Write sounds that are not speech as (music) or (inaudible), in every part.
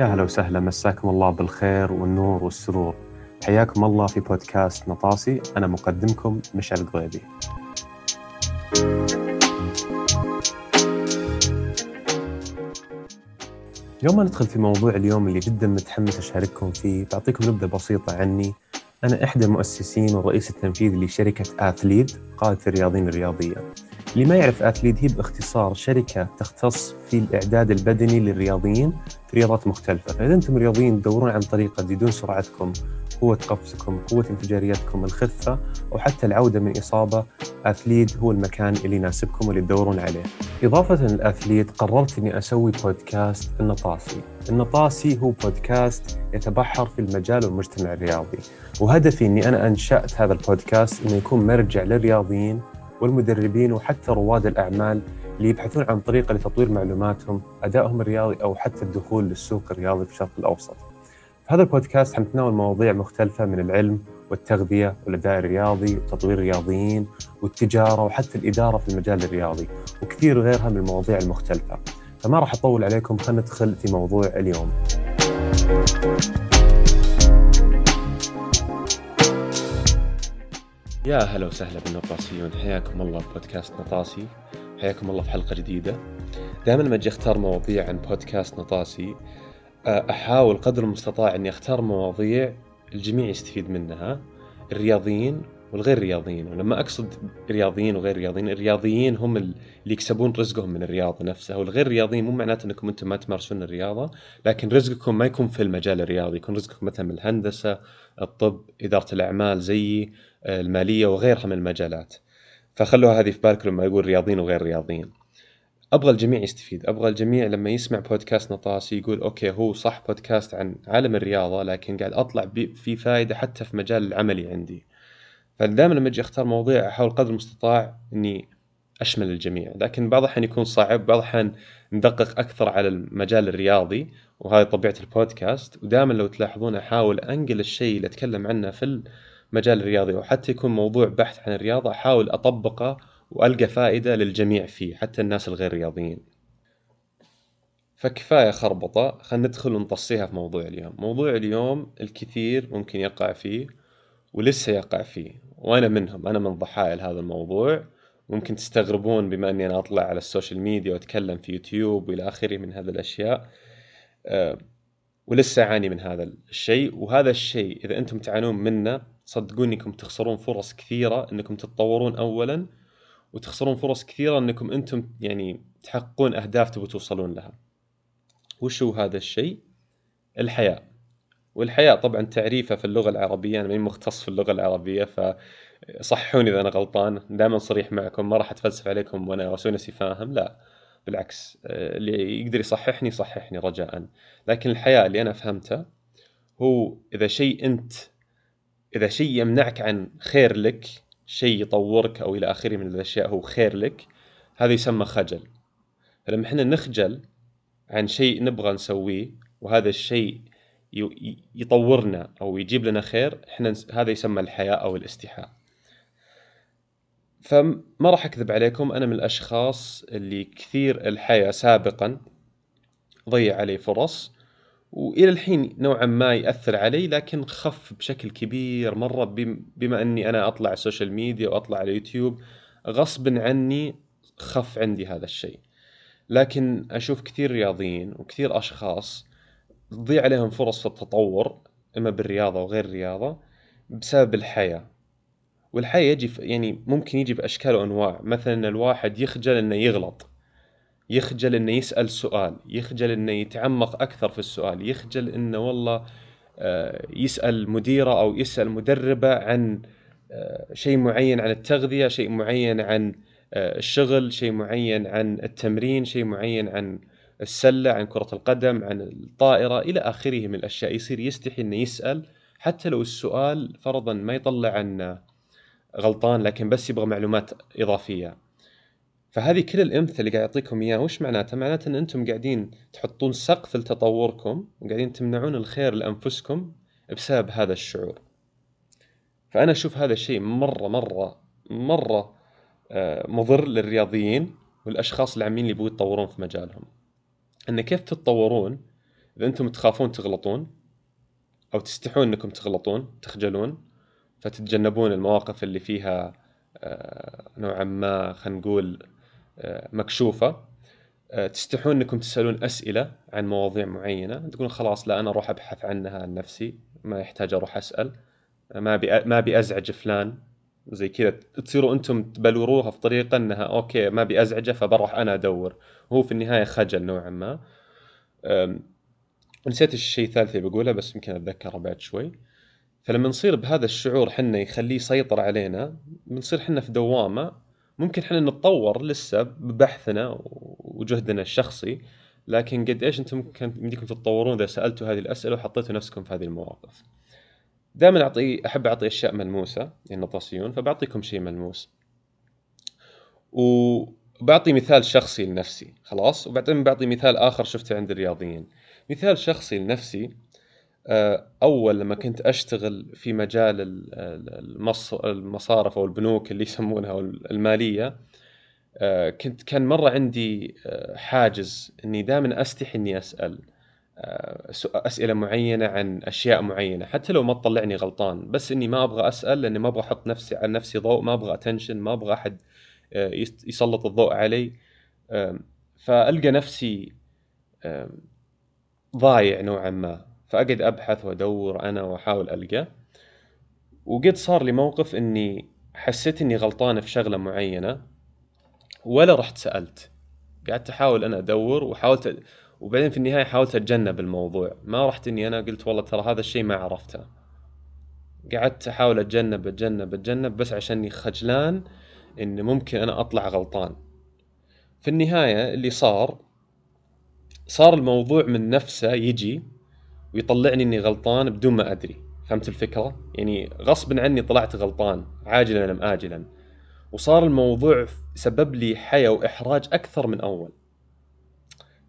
يا هلا وسهلا مساكم الله بالخير والنور والسرور. حياكم الله في بودكاست نطاسي أنا مقدمكم مشعل القضيبي يوم ما ندخل في موضوع اليوم اللي جدا متحمس أشارككم فيه بعطيكم نبذة بسيطة عني. أنا إحدى المؤسسين والرئيس التنفيذي لشركة آثليد قادة الرياضيين الرياضية. اللي ما يعرف اثليت هي باختصار شركة تختص في الإعداد البدني للرياضيين في رياضات مختلفة، فإذا أنتم رياضيين تدورون عن طريقة تزيدون سرعتكم، قوة قفزكم، قوة انفجاريتكم، الخفة أو حتى العودة من إصابة، اثليت هو المكان اللي يناسبكم واللي تدورون عليه. إضافة للاثليت قررت إني أسوي بودكاست النطاسي. النطاسي هو بودكاست يتبحر في المجال والمجتمع الرياضي، وهدفي إني أنا أنشأت هذا البودكاست إنه يكون مرجع للرياضيين والمدربين وحتى رواد الأعمال اللي يبحثون عن طريقة لتطوير معلوماتهم أدائهم الرياضي أو حتى الدخول للسوق الرياضي في الشرق الأوسط. في هذا البودكاست حنتناول مواضيع مختلفة من العلم والتغذية والأداء الرياضي وتطوير الرياضيين والتجارة وحتى الإدارة في المجال الرياضي وكثير غيرها من المواضيع المختلفة. فما راح أطول عليكم خلينا ندخل في موضوع اليوم. يا هلا وسهلا بالنطاسيون حياكم الله بودكاست نطاسي. حياكم الله في حلقة جديدة. دائما لما أجي أختار مواضيع عن بودكاست نطاسي أحاول قدر المستطاع إني أختار مواضيع الجميع يستفيد منها. الرياضيين والغير رياضيين. ولما أقصد رياضيين وغير رياضيين الرياضيين هم اللي يكسبون رزقهم من الرياضة نفسها. والغير رياضيين مو معناته إنكم أنتم ما تمارسون الرياضة لكن رزقكم ما يكون في المجال الرياضي. يكون رزقكم مثلا من الهندسة الطب إدارة الأعمال زيي المالية وغيرها من المجالات. فخلوها هذه في بالك لما يقول رياضيين وغير رياضيين. أبغى الجميع يستفيد. أبغى الجميع لما يسمع بودكاست نطاسي يقول أوكي هو صح بودكاست عن عالم الرياضة لكن قاعد أطلع في فائده حتى في مجال العملي عندي. فدائما لما أجي أختار مواضيع أحاول قدر المستطاع إني أشمل الجميع لكن بعض الأحيان يكون صعب بعض الأحيان ندقق أكثر على المجال الرياضي وهذه طبيعة البودكاست. ودائما لو تلاحظون أحاول أنقل الشيء اللي أتكلم عنه في المجال الرياضي وحتى يكون موضوع بحث عن الرياضة أحاول أطبقه وألقى فائدة للجميع فيه حتى الناس الغير رياضيين. فكفاية خربطة خلينا ندخل ونطصيها في موضوع اليوم. موضوع اليوم الكثير ممكن يقع فيه. ولسه يقع فيه وأنا منهم أنا من ضحايا هذا الموضوع ممكن تستغربون بما اني أنا أطلع على ال social media وأتكلم في يوتيوب وإلى آخره من هذه الأشياء أه ولسه أعاني من هذا الشيء وهذا الشيء إذا أنتم تعانون منه صدقوني انكم تخسرون فرص كثيرة إنكم تتطورون اولا وتخسرون فرص كثيرة إنكم أنتم يعني تحققون أهداف تبغوا توصلون لها. وش هو هذا الشيء؟ الحياة. والحياء طبعا تعريفه في اللغة العربية أنا ماني مختص في اللغة العربية فصححوني إذا أنا غلطان. دائما صريح معكم ما راح أتفلسف عليكم أسوي نفسي فاهم لا بالعكس اللي يقدر يصححني يصححني رجاء. لكن الحياء اللي أنا فهمته هو إذا شيء أنت إذا شيء يمنعك عن خير لك شيء يطورك أو إلى آخره من الأشياء هو خير لك هذا يسمى خجل. فلما إحنا نخجل عن شيء نبغى نسويه وهذا الشيء يطورنا أو يجيب لنا خير إحنا هذا يسمى الحياء أو الاستحاء. فما راح أكذب عليكم أنا من الأشخاص اللي كثير الحيا سابقا ضيع علي فرص وإلى الحين نوعا ما يأثر علي لكن خف بشكل كبير مرة بما أني أنا أطلع ال social media وأطلع على اليوتيوب غصب عني خف عندي هذا الشيء. لكن أشوف كثير رياضيين وكثير أشخاص تضيع عليهم فرص في التطور إما بالرياضة وغير الرياضة بسبب الحياة. والحياة يجي يعني ممكن يجي بأشكال وأنواع. مثلا الواحد يخجل إنه يغلط يخجل إنه يسأل سؤال يخجل إنه يتعمق أكثر في السؤال يخجل إنه والله آه، يسأل مديره أو يسأل مدربه عن آه، شيء معين عن التغذية شيء معين عن آه، الشغل شيء معين عن التمرين شيء معين عن السلة عن كرة القدم عن الطائرة إلى آخره من الأشياء يصير يستحي إنه يسأل حتى لو السؤال فرضا ما يطلع عنه غلطان لكن بس يبغى معلومات إضافية فهذه كل الأمثلة اللي قاعد يعطيكم إياها وش معناتها؟ معناتها إن أنتم قاعدين تحطون سقف لتطوركم وقاعدين تمنعون الخير لأنفسكم بسبب هذا الشعور. فأنا أشوف هذا الشيء مرة مرة مرة آه، مضر للرياضيين والأشخاص اللي عاملين اللي يبغوا يتطورون في مجالهم. إن كيف تتطورون إذا أنتم تخافون تغلطون أو تستحون إنكم تغلطون تخجلون فتتجنبون المواقف اللي فيها آه، نوعا ما خلينا نقول آه، مكشوفة آه، تستحون إنكم تسألون أسئلة عن مواضيع معينة تقولون خلاص لا أنا أروح أبحث عنها عن نفسي ما يحتاج أروح أسأل ما أبي ما أبي أزعج فلان زي كذا تصيروا أنتم تبلوروها في طريقة إنها أوكي ما أبي أزعجه فبروح أنا أدور. هو في النهاية خجل نوعا ما. نسيت الشيء الثالث اللي بقوله بس يمكن أتذكره بعد شوي. فلما نصير بهذا الشعور حنا يخليه يسيطر علينا بنصير حنا في دوامة. ممكن حنا نتطور لسه ببحثنا وجهدنا الشخصي لكن قد إيش أنتم ممكن تتطورون إذا سألتوا هذه الأسئلة وحطيتوا نفسكم في هذه المواقف. دائما اعطي أحب أعطي أشياء ملموسة النطاسيون فبعطيكم شيء ملموس. وبعطي مثال شخصي لنفسي خلاص وبعدين بعطي مثال آخر شفته عند الرياضيين. مثال شخصي لنفسي آه، أول لما كنت أشتغل في مجال المصارف أو البنوك اللي (laughs) يسمونها المالية آه، كنت كان مرة عندي آه، حاجز إني دائما أستحي إني أسأل أسئلة معينة عن أشياء معينة. حتى لو ما تطلعني غلطان بس إني ما أبغى أسأل لأني ما أبغى أحط نفسي على نفسي ضوء ما أبغى اتنشن ما أبغى أحد يسلط الضوء علي. فألقى نفسي ضايع نوعا ما. فأقعد أبحث وأدور أنا وأحاول ألقى. وقد صار لي موقف إني حسيت إني غلطان في شغلة معينة ولا رحت سألت. قعدت أحاول أنا أدور وحاولت وبعدين في النهاية حاولت أتجنب الموضوع. ما رحت إني أنا قلت والله ترى هذا الشيء ما عرفته. قعدت أحاول أتجنب أتجنب أتجنب بس عشاني خجلان إن ممكن أنا أطلع غلطان. في النهاية اللي صار صار الموضوع من نفسه يجي ويطلعني إني غلطان بدون ما أدري. فهمت الفكرة؟ يعني غصبا عني طلعت غلطان عاجلا أم اجلا. وصار الموضوع سبب لي حياة وإحراج أكثر من أول.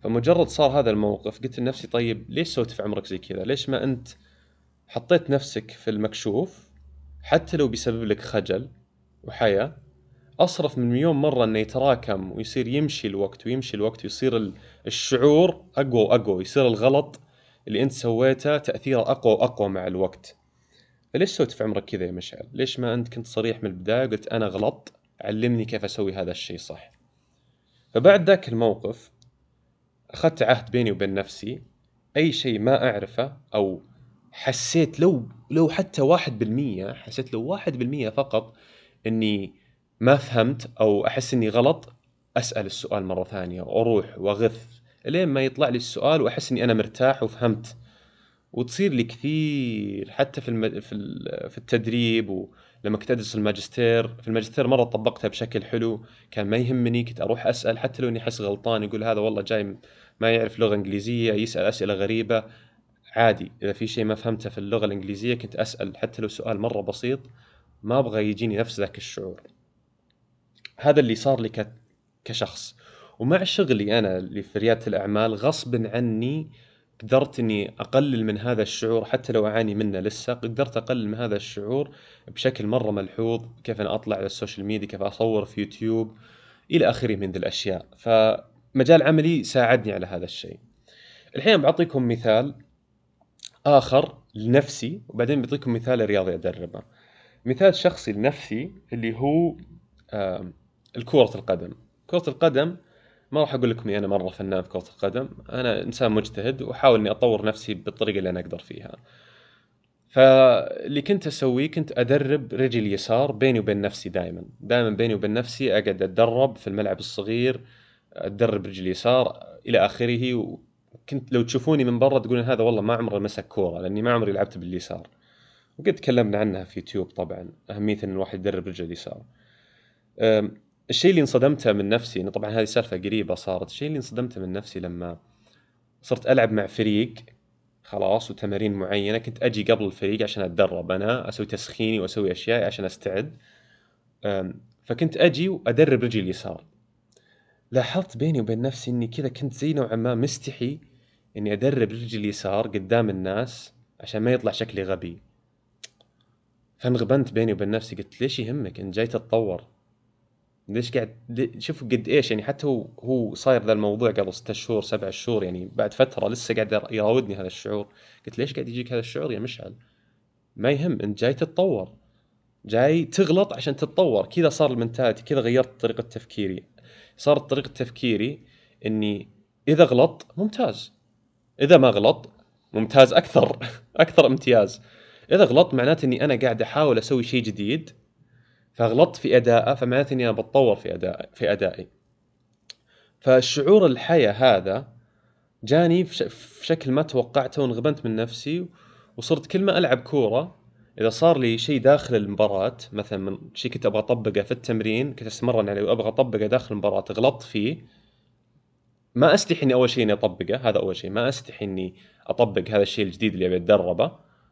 فمجرد صار هذا الموقف قلت لنفسي طيب ليش سويت في عمرك زي كذا؟ ليش ما أنت حطيت نفسك في المكشوف حتى لو بيسبب لك خجل وحياة؟ أصرف من مليون مرة إنه يتراكم ويصير يمشي الوقت ويمشي الوقت ويصير الشعور أقوى وأقوى يصير الغلط اللي أنت سويته تأثيره أقوى وأقوى مع الوقت. فليش سويت في عمرك كذا يا مشعل؟ ليش ما أنت كنت صريح من البداية قلت أنا غلط علمني كيف أسوي هذا الشيء صح؟ فبعد ذاك الموقف أخذت عهد بيني وبين نفسي. أي شيء ما أعرفه أو حسيت لو لو حتى واحد بالمية حسيت لو واحد بالمية فقط إني ما فهمت أو أحس إني غلط أسأل السؤال مرة ثانية وأروح وأغث لين ما يطلع لي السؤال وأحس إني أنا مرتاح وفهمت. وتصير لي كثير حتى في الم... في في التدريب ولما كنت أدرس الماجستير في الماجستير مرة طبقتها بشكل حلو كان ما يهمني كنت أروح أسأل حتى لو إني أحس غلطان يقول هذا والله جاي ما يعرف لغة إنجليزية يسأل أسئلة غريبة عادي إذا في شيء ما فهمته في اللغة الإنجليزية كنت أسأل حتى لو سؤال مرة بسيط ما أبغى يجيني نفس ذاك الشعور هذا اللي صار لي. كشخص ومع شغلي أنا اللي في ريادة الأعمال غصب عني قدرت إني أقلل من هذا الشعور حتى لو أعاني منه لسه قدرت أقلل من هذا الشعور بشكل مرة ملحوظ كيف أنا أطلع على ال social media كيف أصور في يوتيوب إلى آخره من ذي الأشياء. فمجال عملي ساعدني على هذا الشيء. الحين بعطيكم مثال آخر لنفسي وبعدين بعطيكم مثال رياضي أدربه. مثال شخصي لنفسي اللي هو الكرة القدم. كرة القدم ما راح أقول لكم اني أنا مرة فنان في كرة القدم. أنا إنسان مجتهد وأحاول إني أطور نفسي بالطريقة اللي أنا أقدر فيها. فاللي كنت أسويه كنت أدرب رجل يسار بيني وبين نفسي دائما دائما بيني وبين نفسي أقعد أتدرب في الملعب الصغير ادرب رجل يسار إلى آخره. وكنت لو تشوفوني من برا تقولون هذا والله ما عمره مسك كورة لأني ما عمري لعبت باليسار. وقد تكلمنا عنها في يوتيوب طبعا أهمية إن الواحد يدرب رجل اليسار الشيء اللي انصدمته من نفسي إنه طبعا هذه سالفة قريبة صارت الشيء اللي انصدمته من نفسي لما صرت ألعب مع فريق خلاص وتمارين معينة كنت أجي قبل الفريق عشان أتدرب أنا أسوي تسخيني وأسوي أشياء عشان أستعد. فكنت أجي وأدرب رجلي اليسار. لاحظت بيني وبين نفسي إني كذا كنت زي نوعا ما مستحي إني أدرب رجلي اليسار قدام الناس عشان ما يطلع شكلي غبي. فانغبنت بيني وبين نفسي قلت ليش يهمك؟ انت جاي تتطور. ليش قاعد شوف قد إيش يعني حتى هو هو صاير ذا الموضوع قبل ستة شهور سبع شهور يعني بعد فترة لسه قاعد يراودني هذا الشعور. قلت ليش قاعد يجيك هذا الشعور يا مشعل؟ ما يهم أنت جاي تتطور. جاي تغلط عشان تتطور. كذا صار المنتاليتي كذا غيرت طريقة تفكيري. صارت طريقة تفكيري إني إذا غلط ممتاز. إذا ما غلط ممتاز أكثر. (laughs) أكثر امتياز. إذا غلط معناته إني أنا قاعد أحاول أسوي شيء جديد. فغلطت في ادائه فمعناته اني أنا بتطور في أداء في أدائي. فالشعور الحياة هذا جاني في شكل ما توقعته وانغبنت من نفسي وصرت كل ما ألعب كورة إذا صار لي شيء داخل المباراة مثلا من شيء كنت أبغى أطبقه في التمرين كنت أستمرن عليه وأبغى أطبقه داخل المباراة غلطت فيه ما أستحي إني أول شيء إني أطبقه هذا أول شيء ما أستحي إني أطبق هذا الشيء الجديد اللي أبي أتدربه.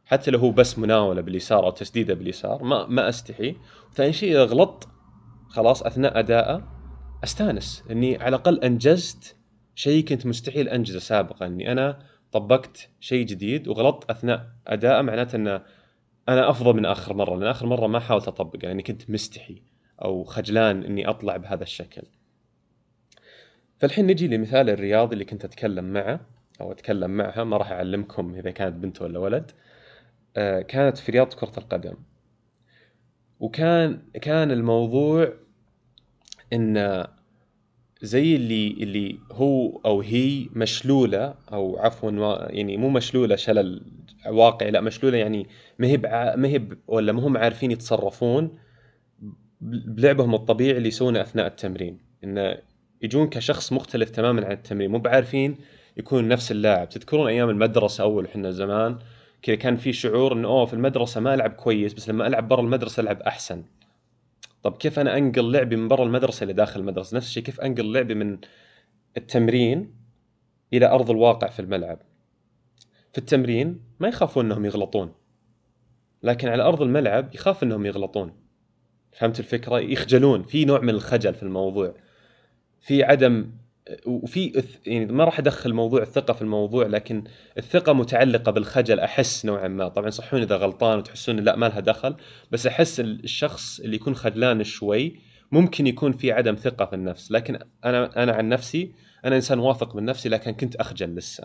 حتى لو هو بس مناولة باليسار أو تسديدة باليسار ما ما أستحي. ثاني شيء إذا غلطت خلاص أثناء ادائه أستانس. إني على الأقل أنجزت شيء كنت مستحيل أنجزه سابقا. إني أنا طبقت شيء جديد وغلطت أثناء ادائه معناته إن أنا أفضل من آخر مرة. لأن آخر مرة ما حاولت أطبقه. لاني كنت مستحي أو خجلان إني أطلع بهذا الشكل. فالحين نجي لمثال الرياضي اللي كنت أتكلم معه أو أتكلم معها. ما راح أعلمكم إذا كانت بنت ولا ولد. آه، كانت في رياضة كرة القدم. وكان كان الموضوع إن زي اللي اللي هو أو هي مشلولة أو عفوا يعني مو مشلولة شلل واقعي لا مشلولة يعني ما هي ما هي ولا ما هم عارفين يتصرفون بلعبهم الطبيعي اللي يسوونه أثناء التمرين. انه يجون كشخص مختلف تماما عن التمرين مو بعارفين يكون نفس اللاعب. تذكرون أيام المدرسة أول إحنا زمان؟ كذا كان في شعور إنه أوه في المدرسة ما ألعب كويس بس لما ألعب برا المدرسة ألعب أحسن. طب كيف أنا أنقل لعبي من برا المدرسة إلى داخل المدرسة؟ نفس الشيء كيف أنقل لعبي من التمرين إلى أرض الواقع في الملعب؟ في التمرين ما يخافون إنهم يغلطون لكن على أرض الملعب يخاف إنهم يغلطون. فهمت الفكرة؟ يخجلون. في نوع من الخجل في الموضوع. في عدم وفي يعني ما راح أدخل موضوع الثقة في الموضوع لكن الثقة متعلقة بالخجل أحس نوعا ما. طبعا صحون إذا غلطان وتحسون لا ما لها دخل بس أحس الشخص اللي يكون خجلان شوي ممكن يكون في عدم ثقة في النفس. لكن أنا أنا عن نفسي أنا إنسان واثق من نفسي لكن كنت أخجل لسه.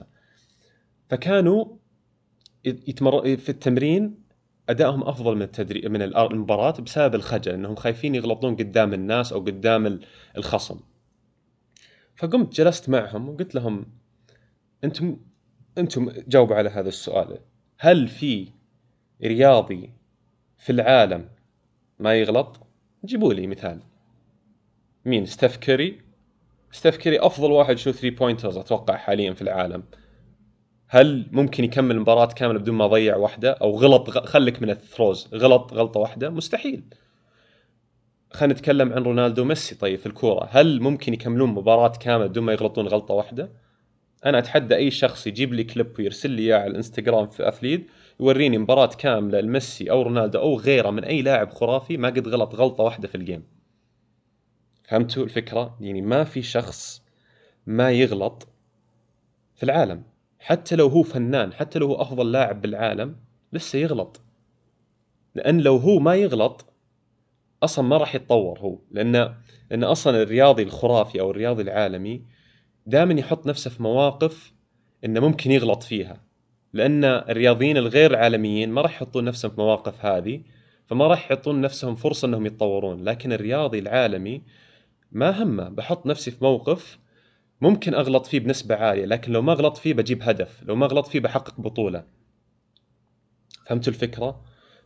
فكانوا يتمر في التمرين أدائهم أفضل من التدريب من المباراة بسبب الخجل إنهم خايفين يغلطون قدام الناس أو قدام الخصم. فقمت جلست معهم وقلت لهم أنتم أنتم جاوبوا على هذا السؤال هل في رياضي في العالم ما يغلط؟ جيبوا لي مثال. مين؟ Steph Curry؟ Steph Curry أفضل واحد shoot 3 pointers أتوقع حاليا في العالم. هل ممكن يكمل مباراة كاملة بدون ما يضيع واحدة؟ أو غلط خليك من ال throws غلط غلطة واحدة؟ مستحيل. خلينا نتكلم عن رونالدو وميسي. طيب في الكورة هل ممكن يكملون مباراة كاملة بدون ما يغلطون غلطة واحدة؟ أنا أتحدى أي شخص يجيب لي كليب ويرسل لي إياه على الإنستغرام في Athlete يوريني مباراة كاملة لميسي أو رونالدو أو غيره من أي لاعب خرافي ما قد غلط غلطة واحدة في ال game. فهمتوا الفكرة؟ يعني ما في شخص ما يغلط في العالم. حتى لو هو فنان حتى لو هو أفضل لاعب بالعالم لسه يغلط. لأن لو هو ما يغلط أصلا ما راح يتطور هو لأن لأن أصلا الرياضي الخرافي أو الرياضي العالمي دائما يحط نفسه في مواقف إنه ممكن يغلط فيها لأن الرياضيين الغير عالميين ما راح يحطون نفسهم في مواقف هذه فما راح يحطون نفسهم فرصة إنهم يتطورون لكن الرياضي العالمي ما همه بحط نفسي في موقف ممكن أغلط فيه بنسبة عالية لكن لو ما غلط فيه بجيب هدف لو ما غلط فيه بحقق بطولة. فهمتوا الفكرة؟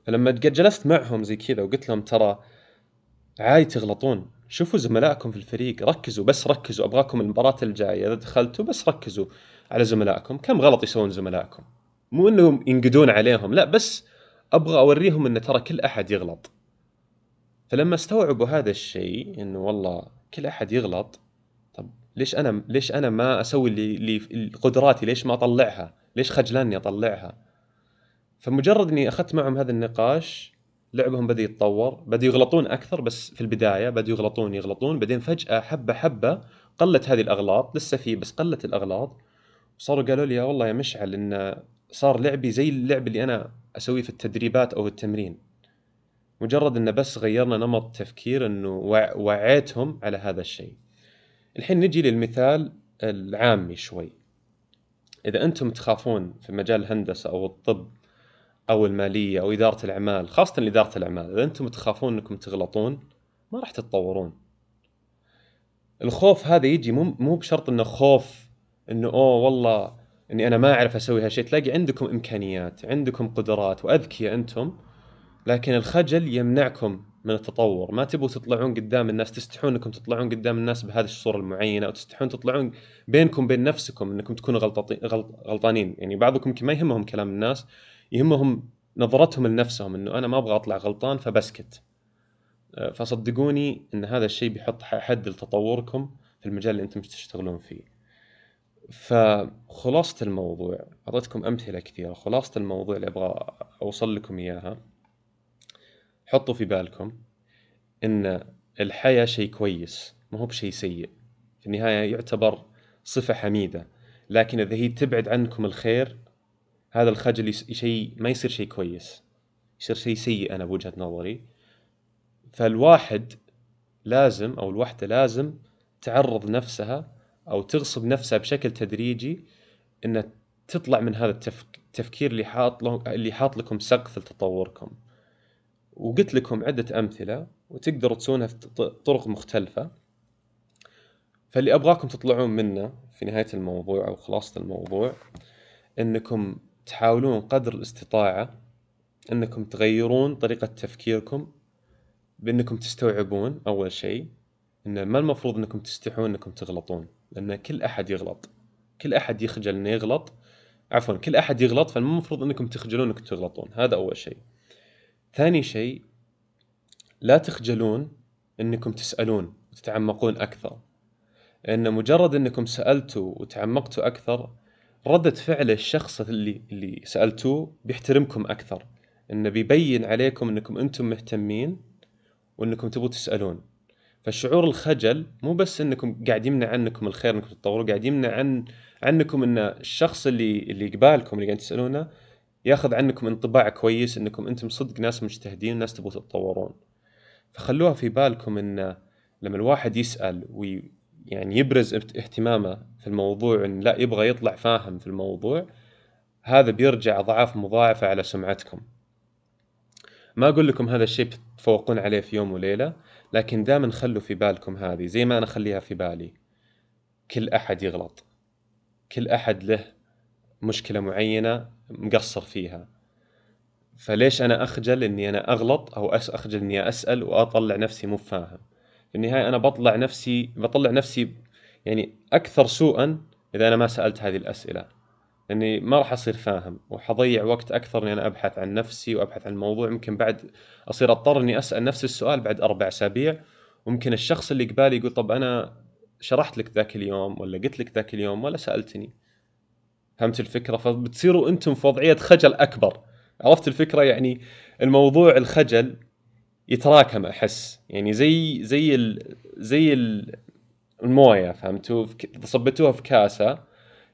فلما جلست معهم زي كذا وقلت لهم ترى عادي تغلطون. شوفوا زملائكم في الفريق ركزوا بس ركزوا أبغاكم المباراة الجاية. إذا دخلتوا بس ركزوا على زملائكم. كم غلط يسوون زملائكم؟ مو إنهم ينقدون عليهم لا بس أبغى أوريهم إن ترى كل أحد يغلط. فلما استوعبوا هذا الشيء إنه والله كل أحد يغلط طب ليش أنا ليش أنا ما أسوي اللي, اللي قدراتي؟ ليش ما أطلعها؟ ليش خجلان اني أطلعها؟ فمجرد إني أخذت معهم هذا النقاش لعبهم بدأ يتطور بدأ يغلطون أكثر بس في البداية بدأ يغلطون يغلطون بعدين فجأة حبة حبة قلت هذه الأغلاط لسه في بس قلت الأغلاط. صاروا قالوا لي يا والله يا مشعل إن صار لعبي زي اللعب اللي أنا أسويه في التدريبات أو التمرين. مجرد انه بس غيرنا نمط تفكير إنه وعيتهم على هذا الشيء. الحين نجي للمثال العامي شوي. إذا أنتم تخافون في مجال الهندسة أو الطب أو المالية أو إدارة الأعمال خاصة اداره الأعمال إذا أنتم تخافون أنكم تغلطون ما راح تتطورون. الخوف هذا يجي مو مو بشرط إنه خوف إنه أوه والله إني أنا ما أعرف أسوي هالشيء تلاقي عندكم إمكانيات عندكم قدرات وأذكياء أنتم لكن الخجل يمنعكم من التطور. ما تبغوا تطلعون قدام الناس تستحون إنكم تطلعون قدام الناس بهذه الصورة المعينة أو تستحون تطلعون بينكم بين نفسكم إنكم تكونوا غلطانين. يعني بعضكم ما يهمهم كلام الناس يهمهم نظرتهم لنفسهم إنه أنا ما أبغى أطلع غلطان فبسكت. آه، فصدقوني إن هذا الشيء بيحط حد لتطوركم في المجال اللي أنتم تشتغلون فيه. فخلاصة الموضوع أعطيتكم أمثلة كثيرة. خلاصة الموضوع اللي أبغى أوصل لكم إياها حطوا في بالكم إن الحياة شيء كويس ما هو بشيء سيء. في النهاية يعتبر صفة حميدة. لكن إذا هي تبعد عنكم الخير هذا الخجل شيء ما يصير شيء كويس. يصير شيء سيء أنا بوجهة نظري. فالواحد لازم أو الوحدة لازم تعرض نفسها أو تغصب نفسها بشكل تدريجي إن تطلع من هذا التفكير اللي حاط اللي حاط لكم سقف لتطوركم. وقلت لكم عدة أمثلة وتقدروا تسوونها في طرق مختلفة. فاللي أبغاكم تطلعون منه في نهاية الموضوع أو خلاصة الموضوع إنكم تحاولون قدر الاستطاعة إنكم تغيرون طريقة تفكيركم بإنكم تستوعبون أول شيء إن ما المفروض إنكم تستحون إنكم تغلطون لأن كل أحد يغلط. كل أحد يخجل إنه يغلط. عفوا كل أحد يغلط فالمفروض المفروض إنكم تخجلون إنكم تغلطون. هذا أول شيء. ثاني شيء لا تخجلون أنكم تسألون وتتعمقون أكثر. لأن مجرد أنكم سألتوا وتعمقتوا أكثر ردة فعل الشخص اللي اللي سألتوه بيحترمكم أكثر. انه بيبين عليكم إنكم أنتم مهتمين وإنكم تبغوا تسألون. فالشعور الخجل مو بس إنكم قاعد يمنع عنكم الخير إنكم تتطوروا قاعد يمنع عن عنكم إن الشخص اللي اللي قبالكم اللي قاعد تسألونه ياخذ عنكم انطباع كويس إنكم أنتم صدق ناس مجتهدين وناس تبغوا تتطورون. فخلوها في بالكم إن لما الواحد يسأل وي يعني يبرز اهتمامه في الموضوع إن لا يبغى يطلع فاهم في الموضوع هذا بيرجع أضعاف مضاعفة على سمعتكم. ما أقول لكم هذا الشيء بتفوقون عليه في يوم وليلة لكن دائما خلوا في بالكم هذه زي ما أنا أخليها في بالي. كل أحد يغلط. كل أحد له مشكلة معينة مقصر فيها. فليش أنا أخجل إني أنا أغلط أو أخجل إني أسأل وأطلع نفسي مو فاهم؟ في النهاية أنا بطلع نفسي بطلع نفسي يعني أكثر سوءا إذا أنا ما سألت هذه الأسئلة. لأني ما راح أصير فاهم وحضيع وقت أكثر اني أنا أبحث عن نفسي وأبحث عن الموضوع ممكن بعد أصير أضطر إني أسأل نفس السؤال بعد أربع أسابيع. وممكن الشخص اللي قبالي يقول طب أنا شرحت لك ذاك اليوم ولا قلت لك ذاك اليوم ولا سألتني. فهمت الفكرة؟ فبتصيروا أنتم في وضعية خجل أكبر. عرفت الفكرة؟ يعني الموضوع الخجل يتراكم أحس. يعني زي زي ال زي ال الموية فهمتوا؟ صبتوها في كاسة.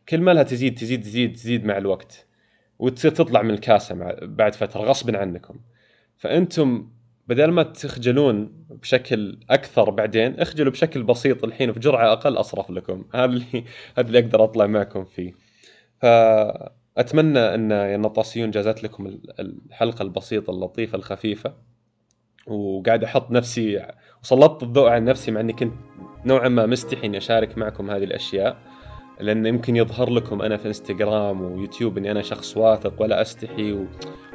كل ما لها تزيد تزيد تزيد تزيد مع الوقت وتصير تطلع من الكاسة مع بعد فترة غصبا عنكم. فأنتم بدل ما تخجلون بشكل أكثر بعدين اخجلوا بشكل بسيط الحين وفي جرعه أقل أصرف لكم. (laughs) هذا اللي هذا اللي أقدر أطلع معكم فيه. فأتمنى أن يا نطاسيون جازت لكم الحلقة البسيطة اللطيفة الخفيفة وقاعد أحط نفسي وسلطت الضوء على نفسي مع إني كنت نوعا ما مستحي إني أشارك معكم هذه الأشياء لأن يمكن يظهر لكم أنا في إنستغرام ويوتيوب إني أنا شخص واثق ولا أستحي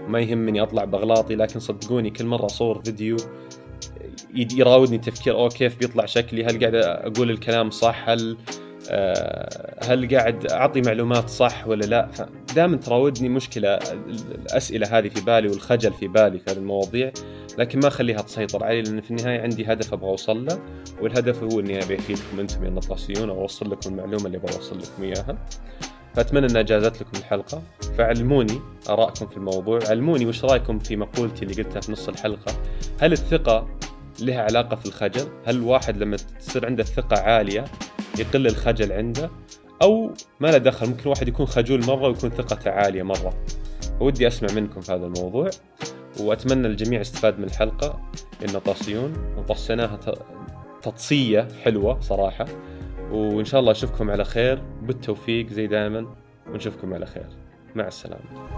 وما يهمني أطلع باغلاطي لكن صدقوني كل مرة أصور فيديو يراودني تفكير أو كيف بيطلع شكلي؟ هل قاعد أقول الكلام صح؟ هل هل قاعد أعطي معلومات صح ولا لا؟ فدائما تراودني مشكلة الأسئلة هذه في بالي والخجل في بالي في هذه المواضيع لكن ما أخليها تسيطر علي لأن في النهاية عندي هدف أبغى أوصل له والهدف هو إني أبي أفيدكم أنتم يا النطاسيون أو أوصل لكم المعلومة اللي أبغى أوصل لكم إياها. فأتمنى إنها جازت لكم الحلقة. فعلموني آرائكم في الموضوع علموني وش رأيكم في مقولتي اللي قلتها في نص الحلقة. هل الثقة لها علاقة في الخجل؟ هل الواحد لما تصير عنده الثقه عالية يقل الخجل عنده أو ما له دخل ممكن واحد يكون خجول مرة ويكون ثقته عالية مرة. ودي أسمع منكم في هذا الموضوع وأتمنى الجميع استفاد من الحلقة إنه طاسيون وطصيناها تطصية حلوة صراحة. وإن شاء الله أشوفكم على خير بالتوفيق زي دائما ونشوفكم على خير. مع السلامة.